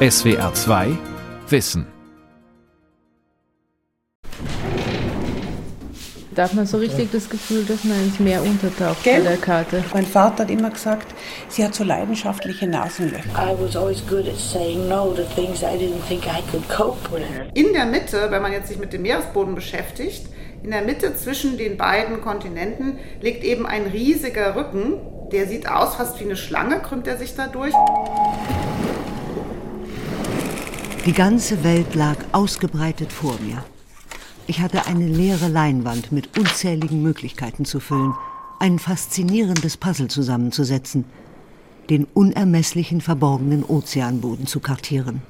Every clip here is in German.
SWR 2 Wissen. Da hat man so richtig das Gefühl, dass man ins Meer untertaucht Gell? bei der Karte. Mein Vater hat immer gesagt, sie hat so leidenschaftliche Nasenlöcher. I was always good at saying no to things I didn't think I could cope with. In der Mitte, wenn man jetzt sich mit dem Meeresboden beschäftigt, in der Mitte zwischen den beiden Kontinenten liegt eben ein riesiger Rücken. Der sieht aus fast wie eine Schlange, krümmt er sich dadurch. Die ganze Welt lag ausgebreitet vor mir. Ich hatte eine leere Leinwand mit unzähligen Möglichkeiten zu füllen, ein faszinierendes Puzzle zusammenzusetzen, den unermesslichen verborgenen Ozeanboden zu kartieren.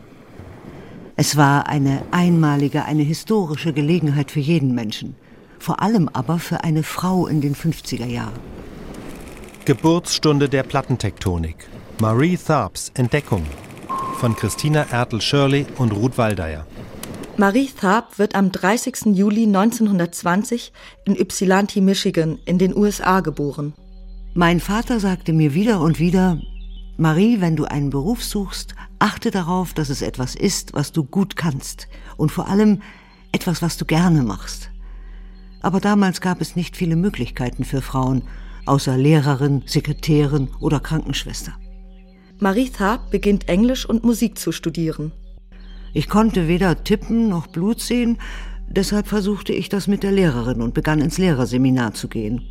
Es war eine einmalige, eine historische Gelegenheit für jeden Menschen, vor allem aber für eine Frau in den 50er Jahren. Geburtsstunde der Plattentektonik. Marie Tharps Entdeckung von Christina Ertel-Shirley und Ruth Waldeyer. Marie Tharp wird am 30. Juli 1920 in Ypsilanti, Michigan in den USA geboren. Mein Vater sagte mir wieder und wieder, Marie, wenn du einen Beruf suchst, achte darauf, dass es etwas ist, was du gut kannst und vor allem etwas, was du gerne machst. Aber damals gab es nicht viele Möglichkeiten für Frauen, außer Lehrerin, Sekretärin oder Krankenschwester. Marie Tharp beginnt Englisch und Musik zu studieren. Ich konnte weder tippen noch Blut sehen, deshalb versuchte ich das mit der Lehrerin und begann ins Lehrerseminar zu gehen.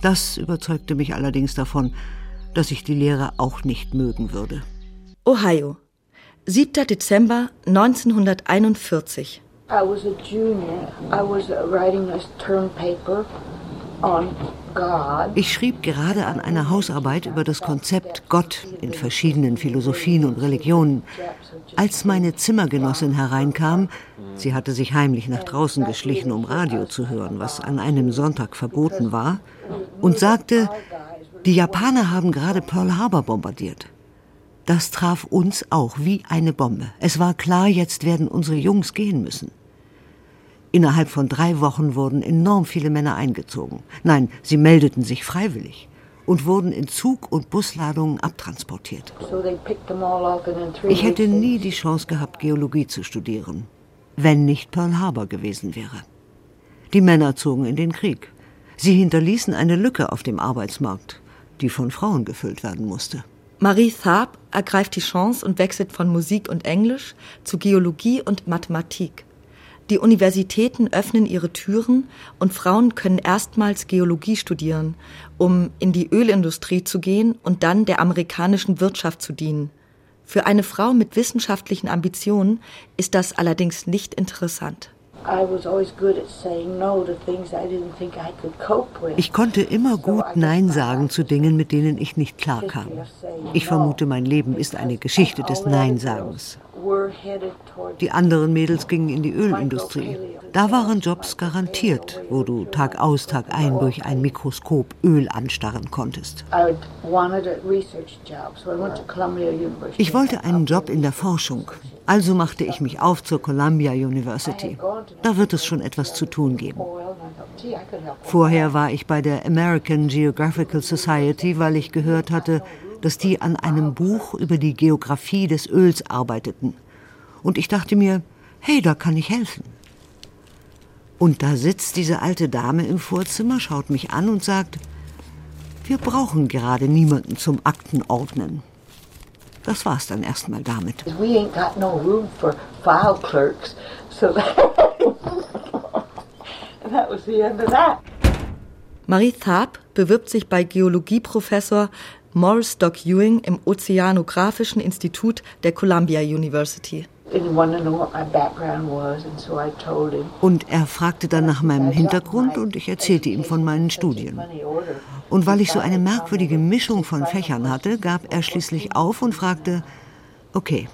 Das überzeugte mich allerdings davon, dass ich die Lehre auch nicht mögen würde. Ohio, 7. Dezember 1941. I was a junior. I was writing a term paper. Ich schrieb gerade an einer Hausarbeit über das Konzept Gott in verschiedenen Philosophien und Religionen. Als meine Zimmergenossin hereinkam, sie hatte sich heimlich nach draußen geschlichen, um Radio zu hören, was an einem Sonntag verboten war, und sagte, die Japaner haben gerade Pearl Harbor bombardiert. Das traf uns auch wie eine Bombe. Es war klar, jetzt werden unsere Jungs gehen müssen. Innerhalb von drei Wochen wurden enorm viele Männer eingezogen. Nein, sie meldeten sich freiwillig und wurden in Zug- und Busladungen abtransportiert. Ich hätte nie die Chance gehabt, Geologie zu studieren, wenn nicht Pearl Harbor gewesen wäre. Die Männer zogen in den Krieg. Sie hinterließen eine Lücke auf dem Arbeitsmarkt, die von Frauen gefüllt werden musste. Marie Tharp ergreift die Chance und wechselt von Musik und Englisch zu Geologie und Mathematik. Die Universitäten öffnen ihre Türen und Frauen können erstmals Geologie studieren, um in die Ölindustrie zu gehen und dann der amerikanischen Wirtschaft zu dienen. Für eine Frau mit wissenschaftlichen Ambitionen ist das allerdings nicht interessant. I was always good at saying no to things I didn't think I could cope with. Ich konnte immer gut Nein sagen zu Dingen, mit denen ich nicht klarkam. Ich vermute, mein Leben ist eine Geschichte des Nein-Sagens. Die anderen Mädels gingen in die Ölindustrie. Da waren Jobs garantiert, wo du Tag aus, Tag ein durch ein Mikroskop Öl anstarren konntest. Ich wollte einen Job in der Forschung. Also machte ich mich auf zur Columbia University. Da wird es schon etwas zu tun geben. Vorher war ich bei der American Geographical Society, weil ich gehört hatte, dass die an einem Buch über die Geographie des Öls arbeiteten. Und ich dachte mir, hey, da kann ich helfen. Und da sitzt diese alte Dame im Vorzimmer, schaut mich an und sagt, wir brauchen gerade niemanden zum Aktenordnen. Das war's dann erstmal damit. We ain't got no room for file clerks, so that, that was the end of that. Marie Tharp bewirbt sich bei Geologieprofessor Morris Doc Ewing im Ozeanographischen Institut der Columbia University. And he wanted to know what my background was, and so I told him. Und er fragte dann nach meinem Hintergrund und ich erzählte ihm von meinen Studien. Und weil ich so eine merkwürdige Mischung von Fächern hatte, gab er schließlich auf und fragte, okay,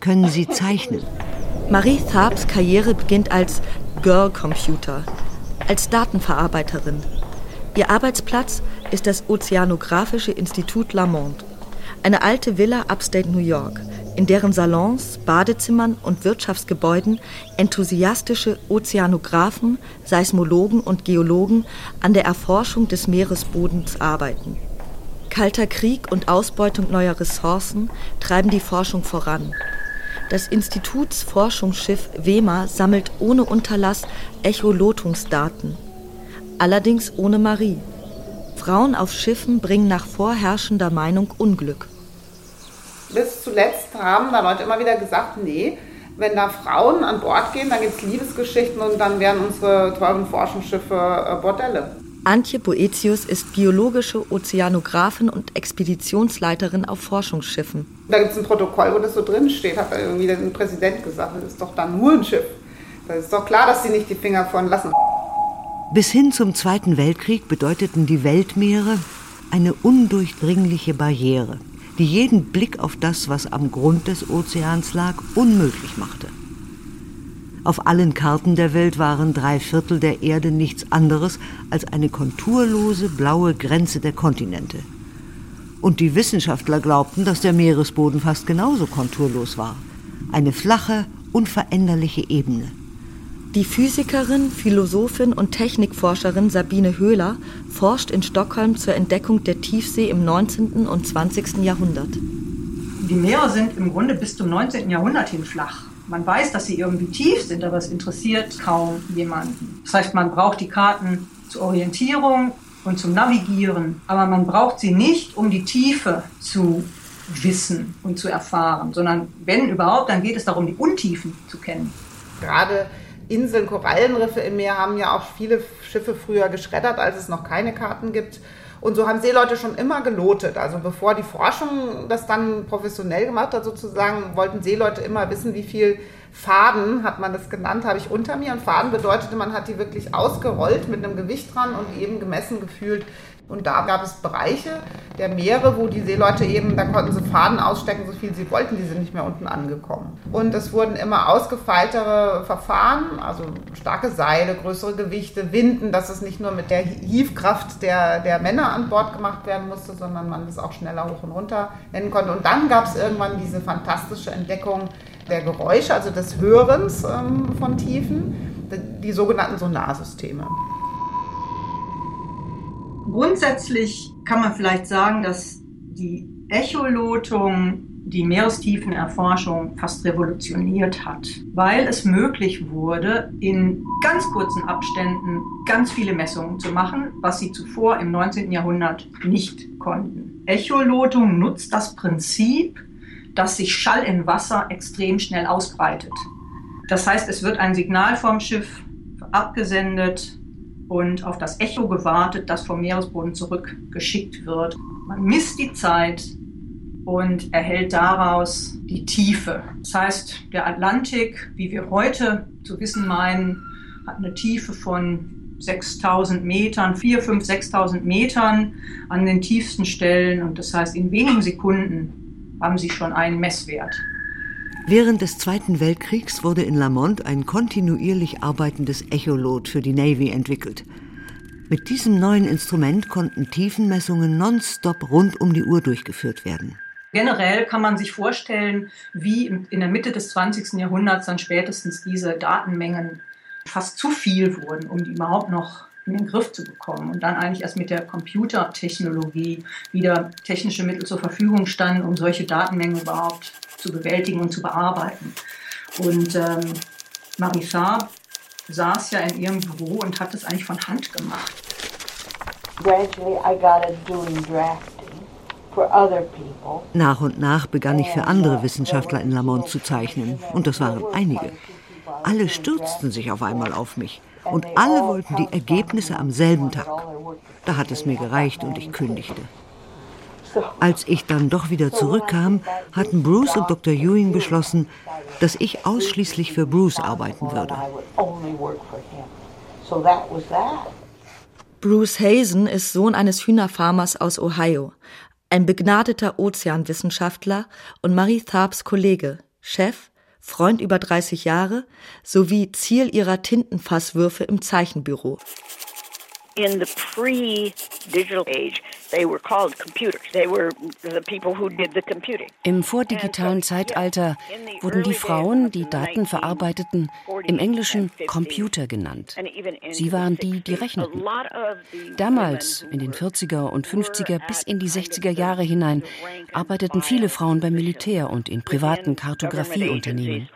können Sie zeichnen? Marie Tharps Karriere beginnt als Girl Computer, als Datenverarbeiterin. Ihr Arbeitsplatz ist das Ozeanographische Institut Lamont, eine alte Villa upstate New York, in deren Salons, Badezimmern und Wirtschaftsgebäuden enthusiastische Ozeanographen, Seismologen und Geologen an der Erforschung des Meeresbodens arbeiten. Kalter Krieg und Ausbeutung neuer Ressourcen treiben die Forschung voran. Das Institutsforschungsschiff WEMA sammelt ohne Unterlass Echolotungsdaten. Allerdings ohne Marie. Frauen auf Schiffen bringen nach vorherrschender Meinung Unglück. Bis zuletzt haben da Leute immer wieder gesagt, nee, wenn da Frauen an Bord gehen, dann gibt es Liebesgeschichten und dann werden unsere teuren Forschungsschiffe äh, Bordelle. Antje Boetius ist biologische Ozeanografin und Expeditionsleiterin auf Forschungsschiffen. Da gibt es ein Protokoll, wo das so drin steht, hat irgendwie der Präsident gesagt, das ist doch dann nur ein Schiff. Da ist doch klar, dass sie nicht die Finger von lassen. Bis hin zum Zweiten Weltkrieg bedeuteten die Weltmeere eine undurchdringliche Barriere, die jeden Blick auf das, was am Grund des Ozeans lag, unmöglich machte. Auf allen Karten der Welt waren drei Viertel der Erde nichts anderes als eine konturlose blaue Grenze der Kontinente. Und die Wissenschaftler glaubten, dass der Meeresboden fast genauso konturlos war. Eine flache, unveränderliche Ebene. Die Physikerin, Philosophin und Technikforscherin Sabine Höhler forscht in Stockholm zur Entdeckung der Tiefsee im 19. und 20. Jahrhundert. Die Meere sind im Grunde bis zum 19. Jahrhundert hin flach. Man weiß, dass sie irgendwie tief sind, aber es interessiert kaum jemanden. Das heißt, man braucht die Karten zur Orientierung und zum Navigieren, aber man braucht sie nicht, um die Tiefe zu wissen und zu erfahren, sondern wenn überhaupt, dann geht es darum, die Untiefen zu kennen. Gerade Inseln, Korallenriffe im Meer haben ja auch viele Schiffe früher geschreddert, als es noch keine Karten gibt. Und so haben Seeleute schon immer gelotet. Also bevor die Forschung das dann professionell gemacht hat, sozusagen, wollten Seeleute immer wissen, wie viel Faden, hat man das genannt, habe ich unter mir. Und Faden bedeutete, man hat die wirklich ausgerollt mit einem Gewicht dran und eben gemessen gefühlt, und da gab es Bereiche der Meere, wo die Seeleute eben, da konnten sie Faden ausstecken, so viel sie wollten, die sind nicht mehr unten angekommen. Und es wurden immer ausgefeiltere Verfahren, also starke Seile, größere Gewichte, Winden, dass es nicht nur mit der Hiefkraft der, der Männer an Bord gemacht werden musste, sondern man das auch schneller hoch und runter nennen konnte. Und dann gab es irgendwann diese fantastische Entdeckung der Geräusche, also des Hörens ähm, von Tiefen, die, die sogenannten Sonarsysteme. Grundsätzlich kann man vielleicht sagen, dass die Echolotung die Meerestiefenerforschung fast revolutioniert hat, weil es möglich wurde, in ganz kurzen Abständen ganz viele Messungen zu machen, was sie zuvor im 19. Jahrhundert nicht konnten. Echolotung nutzt das Prinzip, dass sich Schall in Wasser extrem schnell ausbreitet. Das heißt, es wird ein Signal vom Schiff abgesendet und auf das Echo gewartet, das vom Meeresboden zurückgeschickt wird. Man misst die Zeit und erhält daraus die Tiefe. Das heißt, der Atlantik, wie wir heute zu wissen meinen, hat eine Tiefe von 6000 Metern, 4, 5, 6000 Metern an den tiefsten Stellen. Und das heißt, in wenigen Sekunden haben sie schon einen Messwert. Während des Zweiten Weltkriegs wurde in Lamont ein kontinuierlich arbeitendes Echolot für die Navy entwickelt. Mit diesem neuen Instrument konnten Tiefenmessungen nonstop rund um die Uhr durchgeführt werden. Generell kann man sich vorstellen, wie in der Mitte des 20. Jahrhunderts dann spätestens diese Datenmengen fast zu viel wurden, um die überhaupt noch in den Griff zu bekommen. Und dann eigentlich erst mit der Computertechnologie wieder technische Mittel zur Verfügung standen, um solche Datenmengen überhaupt zu bewältigen und zu bearbeiten. Und ähm, Marissa saß ja in ihrem Büro und hat es eigentlich von Hand gemacht. Nach und nach begann ich für andere Wissenschaftler in Lamont zu zeichnen. Und das waren einige. Alle stürzten sich auf einmal auf mich. Und alle wollten die Ergebnisse am selben Tag. Da hat es mir gereicht und ich kündigte. Als ich dann doch wieder zurückkam, hatten Bruce und Dr. Ewing beschlossen, dass ich ausschließlich für Bruce arbeiten würde. Bruce Hazen ist Sohn eines Hühnerfarmers aus Ohio, ein begnadeter Ozeanwissenschaftler und Marie Tharps Kollege, Chef, Freund über 30 Jahre sowie Ziel ihrer Tintenfasswürfe im Zeichenbüro. In the pre-digital age, Im vordigitalen Zeitalter wurden die Frauen, die Daten verarbeiteten, im Englischen Computer genannt. Sie waren die, die rechneten. Damals, in den 40er und 50er bis in die 60er Jahre hinein, arbeiteten viele Frauen beim Militär und in privaten Kartografieunternehmen.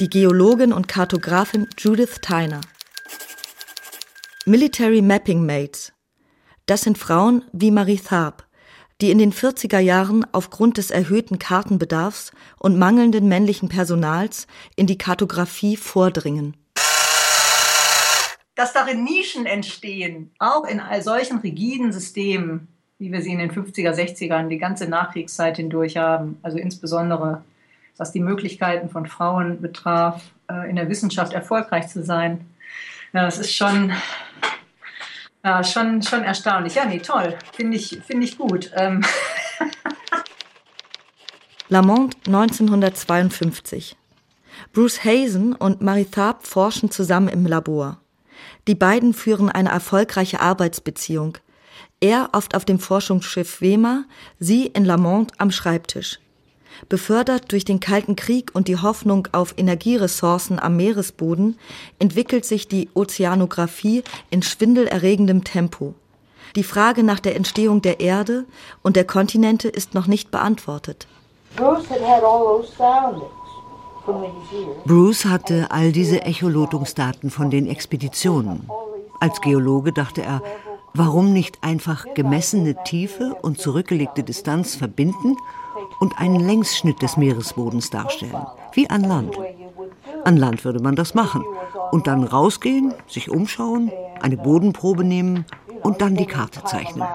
Die Geologin und Kartografin Judith Tyner. Military Mapping Mates. Das sind Frauen wie Marie Tharp, die in den 40er Jahren aufgrund des erhöhten Kartenbedarfs und mangelnden männlichen Personals in die Kartografie vordringen. Dass darin Nischen entstehen, auch in all solchen rigiden Systemen, wie wir sie in den 50er, 60ern die ganze Nachkriegszeit hindurch haben, also insbesondere was die Möglichkeiten von Frauen betraf, äh, in der Wissenschaft erfolgreich zu sein. Ja, das ist schon, ja, schon, schon erstaunlich. Ja, nee, toll. Finde ich, find ich gut. Ähm. Lamont 1952. Bruce Hazen und Marie Tharp forschen zusammen im Labor. Die beiden führen eine erfolgreiche Arbeitsbeziehung. Er oft auf dem Forschungsschiff Wema, sie in Lamont am Schreibtisch. Befördert durch den Kalten Krieg und die Hoffnung auf Energieressourcen am Meeresboden entwickelt sich die Ozeanographie in schwindelerregendem Tempo. Die Frage nach der Entstehung der Erde und der Kontinente ist noch nicht beantwortet. Bruce hatte all diese Echolotungsdaten von den Expeditionen. Als Geologe dachte er, warum nicht einfach gemessene Tiefe und zurückgelegte Distanz verbinden und einen Längsschnitt des Meeresbodens darstellen, wie an Land. An Land würde man das machen und dann rausgehen, sich umschauen, eine Bodenprobe nehmen und dann die Karte zeichnen.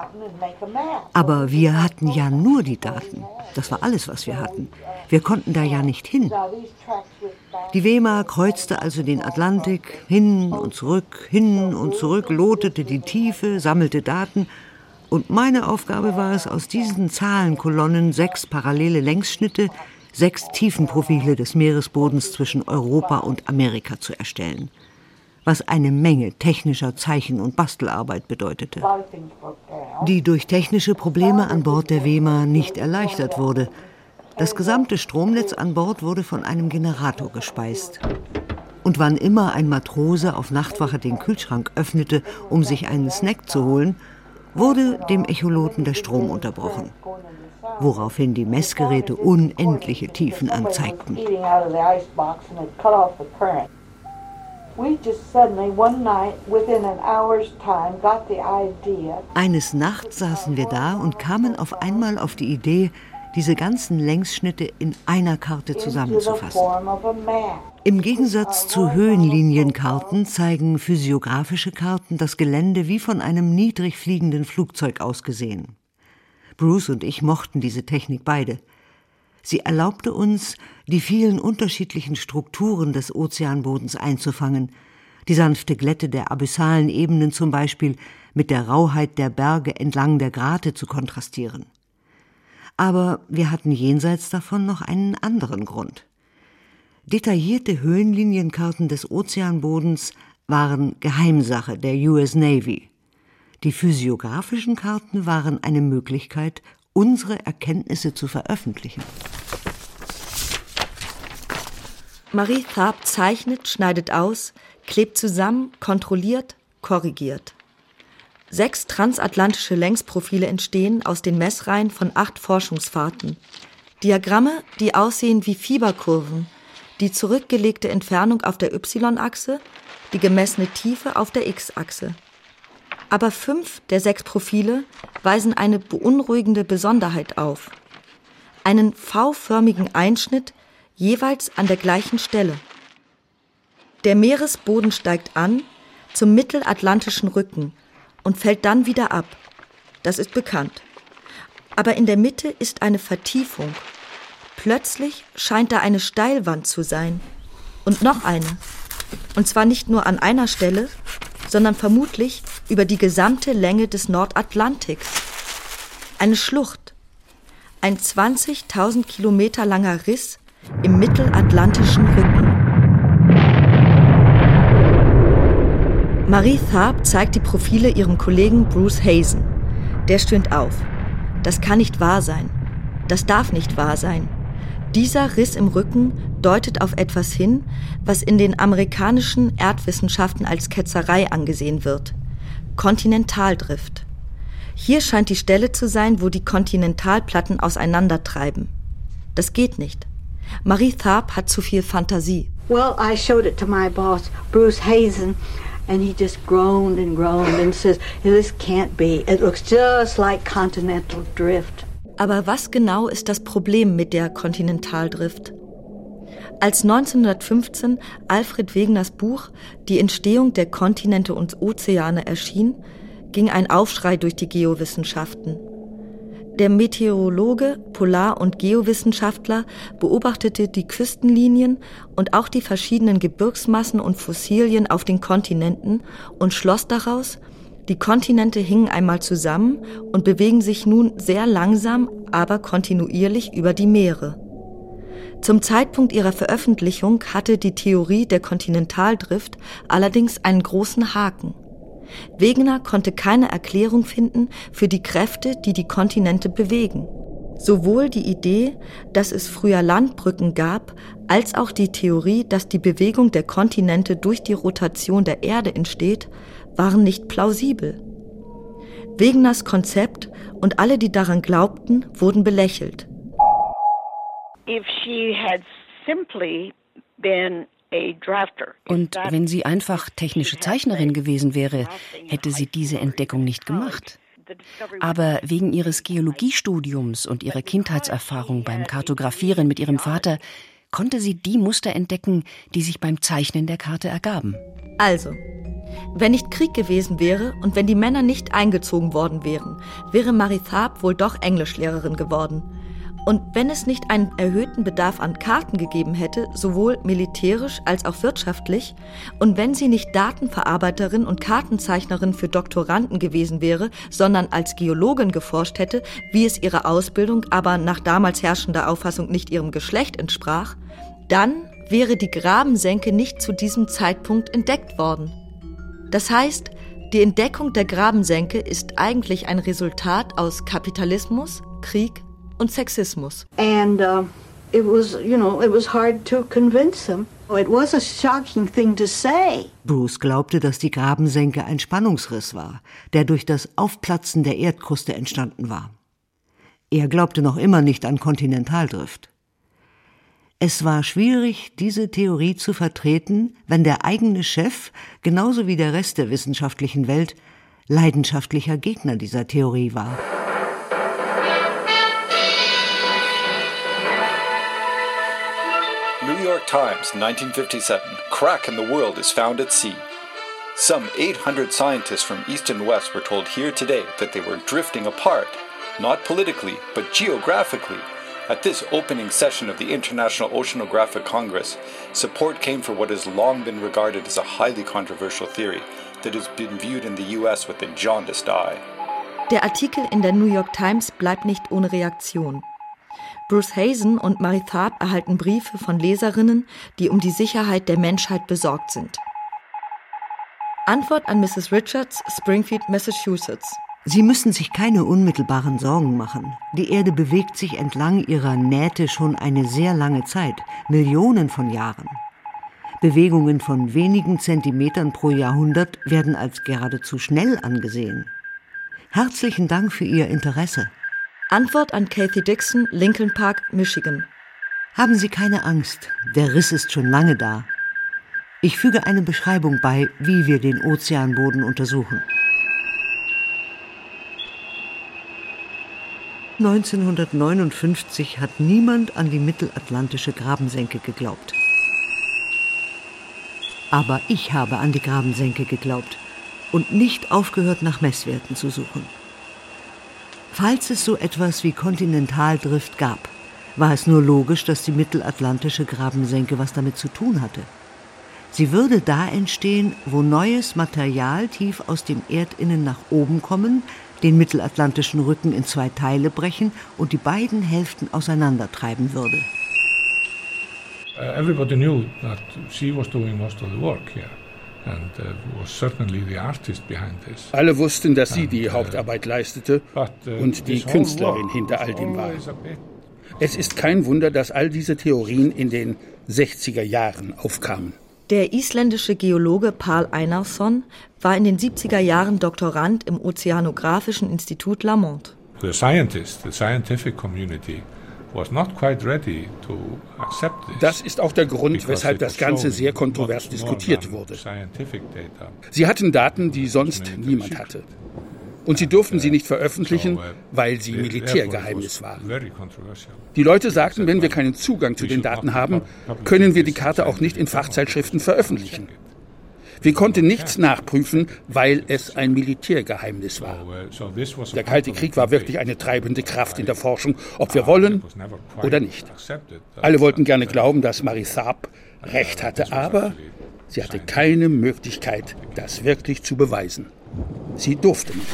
Aber wir hatten ja nur die Daten. Das war alles, was wir hatten. Wir konnten da ja nicht hin. Die Wema kreuzte also den Atlantik hin und zurück, hin und zurück, lotete die Tiefe, sammelte Daten und meine Aufgabe war es, aus diesen Zahlenkolonnen sechs parallele Längsschnitte, sechs Tiefenprofile des Meeresbodens zwischen Europa und Amerika zu erstellen. Was eine Menge technischer Zeichen- und Bastelarbeit bedeutete. Die durch technische Probleme an Bord der Wema nicht erleichtert wurde. Das gesamte Stromnetz an Bord wurde von einem Generator gespeist. Und wann immer ein Matrose auf Nachtwache den Kühlschrank öffnete, um sich einen Snack zu holen, wurde dem Echoloten der Strom unterbrochen, woraufhin die Messgeräte unendliche Tiefen anzeigten. Eines Nachts saßen wir da und kamen auf einmal auf die Idee, diese ganzen Längsschnitte in einer Karte zusammenzufassen. Im Gegensatz zu Höhenlinienkarten zeigen physiografische Karten das Gelände wie von einem niedrig fliegenden Flugzeug ausgesehen. Bruce und ich mochten diese Technik beide. Sie erlaubte uns, die vielen unterschiedlichen Strukturen des Ozeanbodens einzufangen, die sanfte Glätte der abyssalen Ebenen zum Beispiel mit der Rauheit der Berge entlang der Grate zu kontrastieren. Aber wir hatten jenseits davon noch einen anderen Grund. Detaillierte Höhenlinienkarten des Ozeanbodens waren Geheimsache der US Navy. Die physiografischen Karten waren eine Möglichkeit, unsere Erkenntnisse zu veröffentlichen. Marie Tharp zeichnet, schneidet aus, klebt zusammen, kontrolliert, korrigiert. Sechs transatlantische Längsprofile entstehen aus den Messreihen von acht Forschungsfahrten. Diagramme, die aussehen wie Fieberkurven, die zurückgelegte Entfernung auf der Y-Achse, die gemessene Tiefe auf der X-Achse. Aber fünf der sechs Profile weisen eine beunruhigende Besonderheit auf. Einen V-förmigen Einschnitt jeweils an der gleichen Stelle. Der Meeresboden steigt an zum mittelatlantischen Rücken und fällt dann wieder ab. Das ist bekannt. Aber in der Mitte ist eine Vertiefung. Plötzlich scheint da eine Steilwand zu sein. Und noch eine. Und zwar nicht nur an einer Stelle, sondern vermutlich über die gesamte Länge des Nordatlantiks. Eine Schlucht. Ein 20.000 Kilometer langer Riss im mittelatlantischen Rücken. Marie Tharp zeigt die Profile ihrem Kollegen Bruce Hazen. Der stöhnt auf. Das kann nicht wahr sein. Das darf nicht wahr sein. Dieser Riss im Rücken deutet auf etwas hin, was in den amerikanischen Erdwissenschaften als Ketzerei angesehen wird. Kontinentaldrift. Hier scheint die Stelle zu sein, wo die Kontinentalplatten auseinandertreiben. Das geht nicht. Marie Tharp hat zu viel Fantasie. Well, I showed it to my boss, Bruce Hazen, and he just groaned and groaned and says, this can't be. It looks just like continental drift. Aber was genau ist das Problem mit der Kontinentaldrift? Als 1915 Alfred Wegeners Buch Die Entstehung der Kontinente und Ozeane erschien, ging ein Aufschrei durch die Geowissenschaften. Der Meteorologe, Polar- und Geowissenschaftler beobachtete die Küstenlinien und auch die verschiedenen Gebirgsmassen und Fossilien auf den Kontinenten und schloss daraus, die Kontinente hingen einmal zusammen und bewegen sich nun sehr langsam, aber kontinuierlich über die Meere. Zum Zeitpunkt ihrer Veröffentlichung hatte die Theorie der Kontinentaldrift allerdings einen großen Haken. Wegener konnte keine Erklärung finden für die Kräfte, die die Kontinente bewegen. Sowohl die Idee, dass es früher Landbrücken gab, als auch die Theorie, dass die Bewegung der Kontinente durch die Rotation der Erde entsteht, waren nicht plausibel. Wegeners Konzept und alle, die daran glaubten, wurden belächelt. If she had simply been und wenn sie einfach technische Zeichnerin gewesen wäre, hätte sie diese Entdeckung nicht gemacht. Aber wegen ihres Geologiestudiums und ihrer Kindheitserfahrung beim Kartografieren mit ihrem Vater konnte sie die Muster entdecken, die sich beim Zeichnen der Karte ergaben. Also, wenn nicht Krieg gewesen wäre und wenn die Männer nicht eingezogen worden wären, wäre Marie Tharp wohl doch Englischlehrerin geworden. Und wenn es nicht einen erhöhten Bedarf an Karten gegeben hätte, sowohl militärisch als auch wirtschaftlich, und wenn sie nicht Datenverarbeiterin und Kartenzeichnerin für Doktoranden gewesen wäre, sondern als Geologin geforscht hätte, wie es ihrer Ausbildung aber nach damals herrschender Auffassung nicht ihrem Geschlecht entsprach, dann wäre die Grabensenke nicht zu diesem Zeitpunkt entdeckt worden. Das heißt, die Entdeckung der Grabensenke ist eigentlich ein Resultat aus Kapitalismus, Krieg und Sexismus. And uh, it was, you know, it was hard to convince them. It was a shocking thing to say. Bruce glaubte, dass die Grabensenke ein Spannungsriss war, der durch das Aufplatzen der Erdkruste entstanden war. Er glaubte noch immer nicht an Kontinentaldrift. Es war schwierig, diese Theorie zu vertreten, wenn der eigene Chef, genauso wie der Rest der wissenschaftlichen Welt, leidenschaftlicher Gegner dieser Theorie war. Times, 1957, crack in the world is found at sea. Some 800 scientists from east and west were told here today that they were drifting apart, not politically, but geographically. At this opening session of the International Oceanographic Congress, support came for what has long been regarded as a highly controversial theory that has been viewed in the US with a jaundiced eye. Der Artikel in der New York Times bleibt nicht ohne Reaktion. Bruce Hazen und Marie Tharp erhalten Briefe von Leserinnen, die um die Sicherheit der Menschheit besorgt sind. Antwort an Mrs. Richards, Springfield, Massachusetts. Sie müssen sich keine unmittelbaren Sorgen machen. Die Erde bewegt sich entlang ihrer Nähte schon eine sehr lange Zeit, Millionen von Jahren. Bewegungen von wenigen Zentimetern pro Jahrhundert werden als geradezu schnell angesehen. Herzlichen Dank für Ihr Interesse. Antwort an Kathy Dixon, Lincoln Park, Michigan. Haben Sie keine Angst, der Riss ist schon lange da. Ich füge eine Beschreibung bei, wie wir den Ozeanboden untersuchen. 1959 hat niemand an die mittelatlantische Grabensenke geglaubt. Aber ich habe an die Grabensenke geglaubt und nicht aufgehört, nach Messwerten zu suchen. Falls es so etwas wie Kontinentaldrift gab, war es nur logisch, dass die mittelatlantische Grabensenke was damit zu tun hatte. Sie würde da entstehen, wo neues Material tief aus dem Erdinnen nach oben kommen, den mittelatlantischen Rücken in zwei Teile brechen und die beiden Hälften auseinandertreiben würde. Uh, everybody knew that she was doing most of the work here. Alle wussten, dass sie die Hauptarbeit leistete und die Künstlerin hinter all dem war. Es ist kein Wunder, dass all diese Theorien in den 60er Jahren aufkamen. Der isländische Geologe Paul Einarsson war in den 70er Jahren Doktorand im Ozeanographischen Institut Lamont. The scientists, the scientific community Das ist auch der Grund, weshalb das Ganze sehr kontrovers diskutiert wurde. Sie hatten Daten, die sonst niemand hatte. Und sie durften sie nicht veröffentlichen, weil sie Militärgeheimnis waren. Die Leute sagten, wenn wir keinen Zugang zu den Daten haben, können wir die Karte auch nicht in Fachzeitschriften veröffentlichen. Wir konnten nichts nachprüfen, weil es ein Militärgeheimnis war. Der Kalte Krieg war wirklich eine treibende Kraft in der Forschung, ob wir wollen oder nicht. Alle wollten gerne glauben, dass Marie Tharp recht hatte, aber sie hatte keine Möglichkeit, das wirklich zu beweisen. Sie durfte nicht.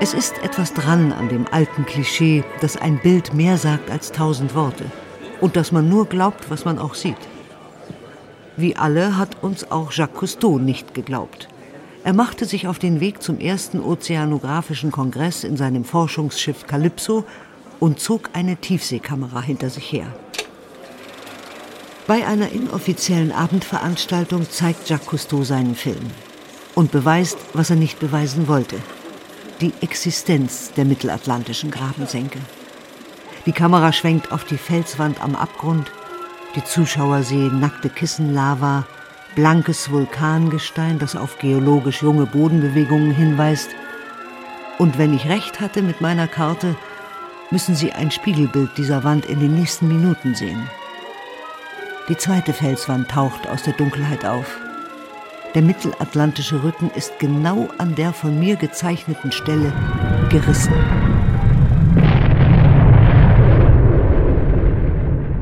Es ist etwas dran an dem alten Klischee, dass ein Bild mehr sagt als tausend Worte und dass man nur glaubt, was man auch sieht. Wie alle hat uns auch Jacques Cousteau nicht geglaubt. Er machte sich auf den Weg zum ersten Ozeanographischen Kongress in seinem Forschungsschiff Calypso und zog eine Tiefseekamera hinter sich her. Bei einer inoffiziellen Abendveranstaltung zeigt Jacques Cousteau seinen Film und beweist, was er nicht beweisen wollte. Die Existenz der mittelatlantischen Grabensenke. Die Kamera schwenkt auf die Felswand am Abgrund. Die Zuschauer sehen nackte Kissenlava, blankes Vulkangestein, das auf geologisch junge Bodenbewegungen hinweist. Und wenn ich recht hatte mit meiner Karte, müssen Sie ein Spiegelbild dieser Wand in den nächsten Minuten sehen. Die zweite Felswand taucht aus der Dunkelheit auf. Der mittelatlantische Rücken ist genau an der von mir gezeichneten Stelle gerissen.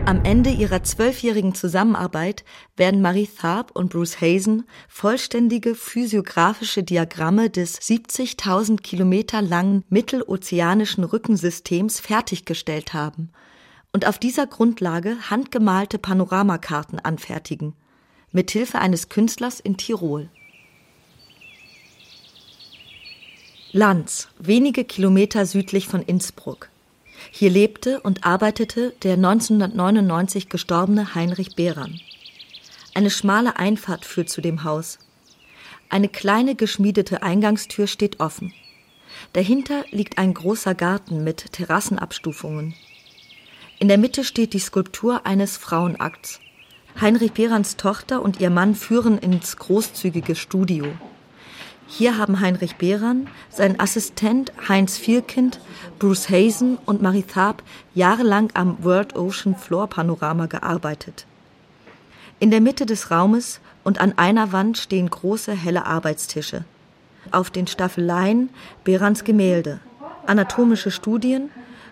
Am Ende ihrer zwölfjährigen Zusammenarbeit werden Marie Tharp und Bruce Hazen vollständige physiografische Diagramme des 70.000 Kilometer langen mittelozeanischen Rückensystems fertiggestellt haben und auf dieser Grundlage handgemalte Panoramakarten anfertigen, mithilfe eines Künstlers in Tirol. Lanz, wenige Kilometer südlich von Innsbruck. Hier lebte und arbeitete der 1999 gestorbene Heinrich Behran. Eine schmale Einfahrt führt zu dem Haus. Eine kleine geschmiedete Eingangstür steht offen. Dahinter liegt ein großer Garten mit Terrassenabstufungen. In der Mitte steht die Skulptur eines Frauenakts. Heinrich Behrens Tochter und ihr Mann führen ins großzügige Studio. Hier haben Heinrich Behran, sein Assistent Heinz Vierkind, Bruce Hazen und Marie Tharp jahrelang am World Ocean Floor Panorama gearbeitet. In der Mitte des Raumes und an einer Wand stehen große helle Arbeitstische. Auf den Staffeleien Behrans Gemälde, anatomische Studien,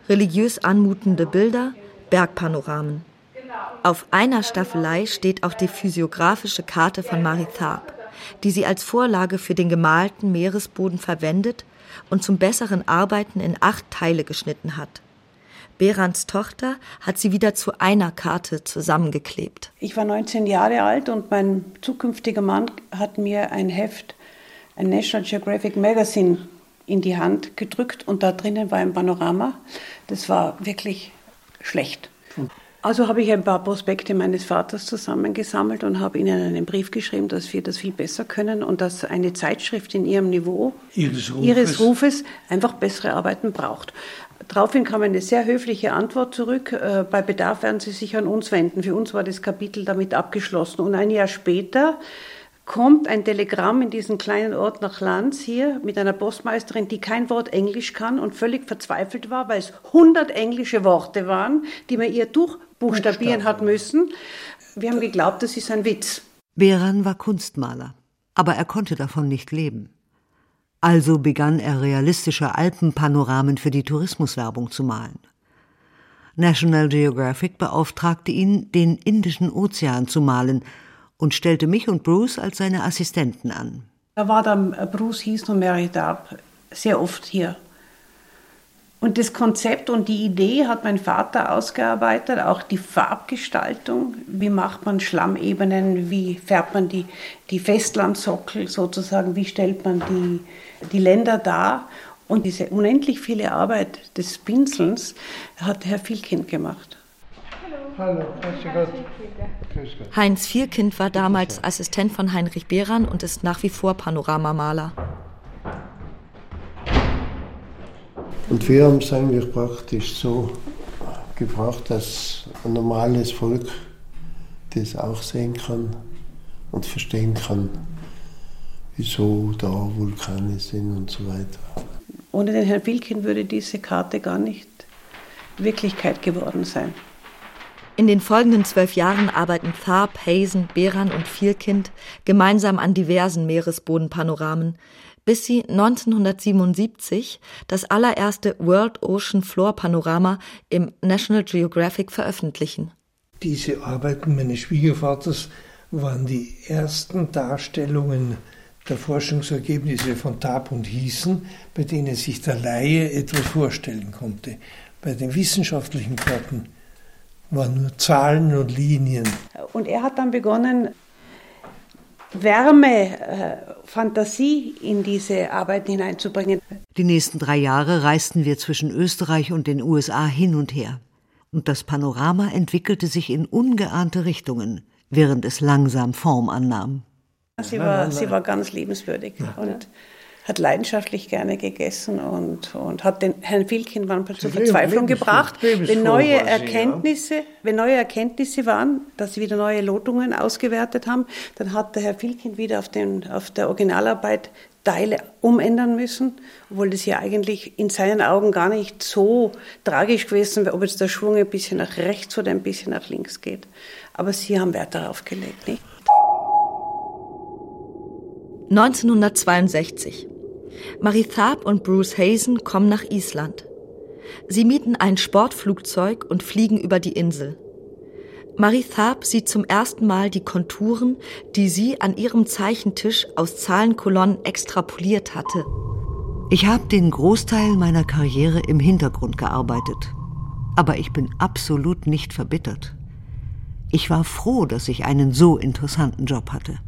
religiös anmutende Bilder, Bergpanoramen. Auf einer Staffelei steht auch die physiografische Karte von Marie Tharp die sie als Vorlage für den gemalten Meeresboden verwendet und zum besseren Arbeiten in acht Teile geschnitten hat. Berans Tochter hat sie wieder zu einer Karte zusammengeklebt. Ich war 19 Jahre alt und mein zukünftiger Mann hat mir ein Heft, ein National Geographic Magazine in die Hand gedrückt und da drinnen war ein Panorama. Das war wirklich schlecht. Also habe ich ein paar Prospekte meines Vaters zusammengesammelt und habe ihnen einen Brief geschrieben, dass wir das viel besser können und dass eine Zeitschrift in ihrem Niveau ihres Rufes, ihres Rufes einfach bessere Arbeiten braucht. Daraufhin kam eine sehr höfliche Antwort zurück. Äh, bei Bedarf werden Sie sich an uns wenden. Für uns war das Kapitel damit abgeschlossen. Und ein Jahr später kommt ein Telegramm in diesen kleinen Ort nach Lanz hier mit einer Postmeisterin, die kein Wort Englisch kann und völlig verzweifelt war, weil es 100 englische Worte waren, die man ihr durchbuchstabieren hat müssen. Wir haben geglaubt, das ist ein Witz. Beran war Kunstmaler, aber er konnte davon nicht leben. Also begann er realistische Alpenpanoramen für die Tourismuswerbung zu malen. National Geographic beauftragte ihn, den Indischen Ozean zu malen – und stellte mich und Bruce als seine Assistenten an. Da war dann äh, Bruce Heaton und Mary Darb sehr oft hier. Und das Konzept und die Idee hat mein Vater ausgearbeitet, auch die Farbgestaltung. Wie macht man Schlammebenen, wie färbt man die, die Festlandsockel sozusagen, wie stellt man die, die Länder dar. Und diese unendlich viele Arbeit des Pinselns hat Herr Vielkind gemacht. Hallo, Gott. Heinz Vierkind war damals Assistent von Heinrich Behran und ist nach wie vor Panoramamaler. Und wir haben es eigentlich praktisch so gebracht, dass ein normales Volk das auch sehen kann und verstehen kann, wieso da Vulkane sind und so weiter. Ohne den Herrn Wilkin würde diese Karte gar nicht Wirklichkeit geworden sein. In den folgenden zwölf Jahren arbeiten Tharp, Hazen, Beran und Vierkind gemeinsam an diversen Meeresbodenpanoramen, bis sie 1977 das allererste World Ocean Floor Panorama im National Geographic veröffentlichen. Diese Arbeiten meines Schwiegervaters waren die ersten Darstellungen der Forschungsergebnisse von Tab und Hießen, bei denen sich der Laie etwas vorstellen konnte. Bei den wissenschaftlichen Karten waren nur Zahlen und Linien. Und er hat dann begonnen, Wärme, äh, Fantasie in diese Arbeiten hineinzubringen. Die nächsten drei Jahre reisten wir zwischen Österreich und den USA hin und her. Und das Panorama entwickelte sich in ungeahnte Richtungen, während es langsam Form annahm. Sie war, sie war ganz liebenswürdig und hat leidenschaftlich gerne gegessen und, und hat den Herrn Wilkin manchmal zur Verzweiflung gebracht, wenn neue Erkenntnisse, wenn neue Erkenntnisse waren, dass sie wieder neue Lotungen ausgewertet haben, dann hat der Herr Wilkin wieder auf, den, auf der Originalarbeit Teile umändern müssen, obwohl das ja eigentlich in seinen Augen gar nicht so tragisch gewesen wäre, ob jetzt der Schwung ein bisschen nach rechts oder ein bisschen nach links geht. Aber sie haben Wert darauf gelegt, nicht? 1962. Marie Tharp und Bruce Hazen kommen nach Island. Sie mieten ein Sportflugzeug und fliegen über die Insel. Marie Tharp sieht zum ersten Mal die Konturen, die sie an ihrem Zeichentisch aus Zahlenkolonnen extrapoliert hatte. Ich habe den Großteil meiner Karriere im Hintergrund gearbeitet. Aber ich bin absolut nicht verbittert. Ich war froh, dass ich einen so interessanten Job hatte.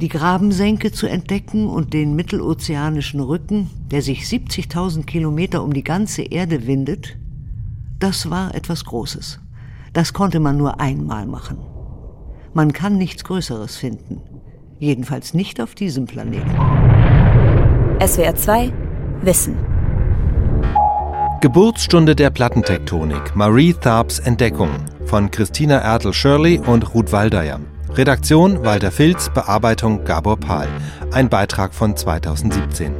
Die Grabensenke zu entdecken und den mittelozeanischen Rücken, der sich 70.000 Kilometer um die ganze Erde windet, das war etwas Großes. Das konnte man nur einmal machen. Man kann nichts Größeres finden. Jedenfalls nicht auf diesem Planeten. SWR 2 Wissen. Geburtsstunde der Plattentektonik. Marie Tharps Entdeckung von Christina Ertel-Shirley und Ruth Waldeyer. Redaktion Walter Filz, Bearbeitung Gabor Pahl. Ein Beitrag von 2017.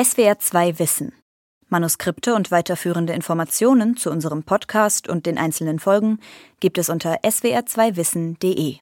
SWR 2 Wissen. Manuskripte und weiterführende Informationen zu unserem Podcast und den einzelnen Folgen gibt es unter swr2wissen.de.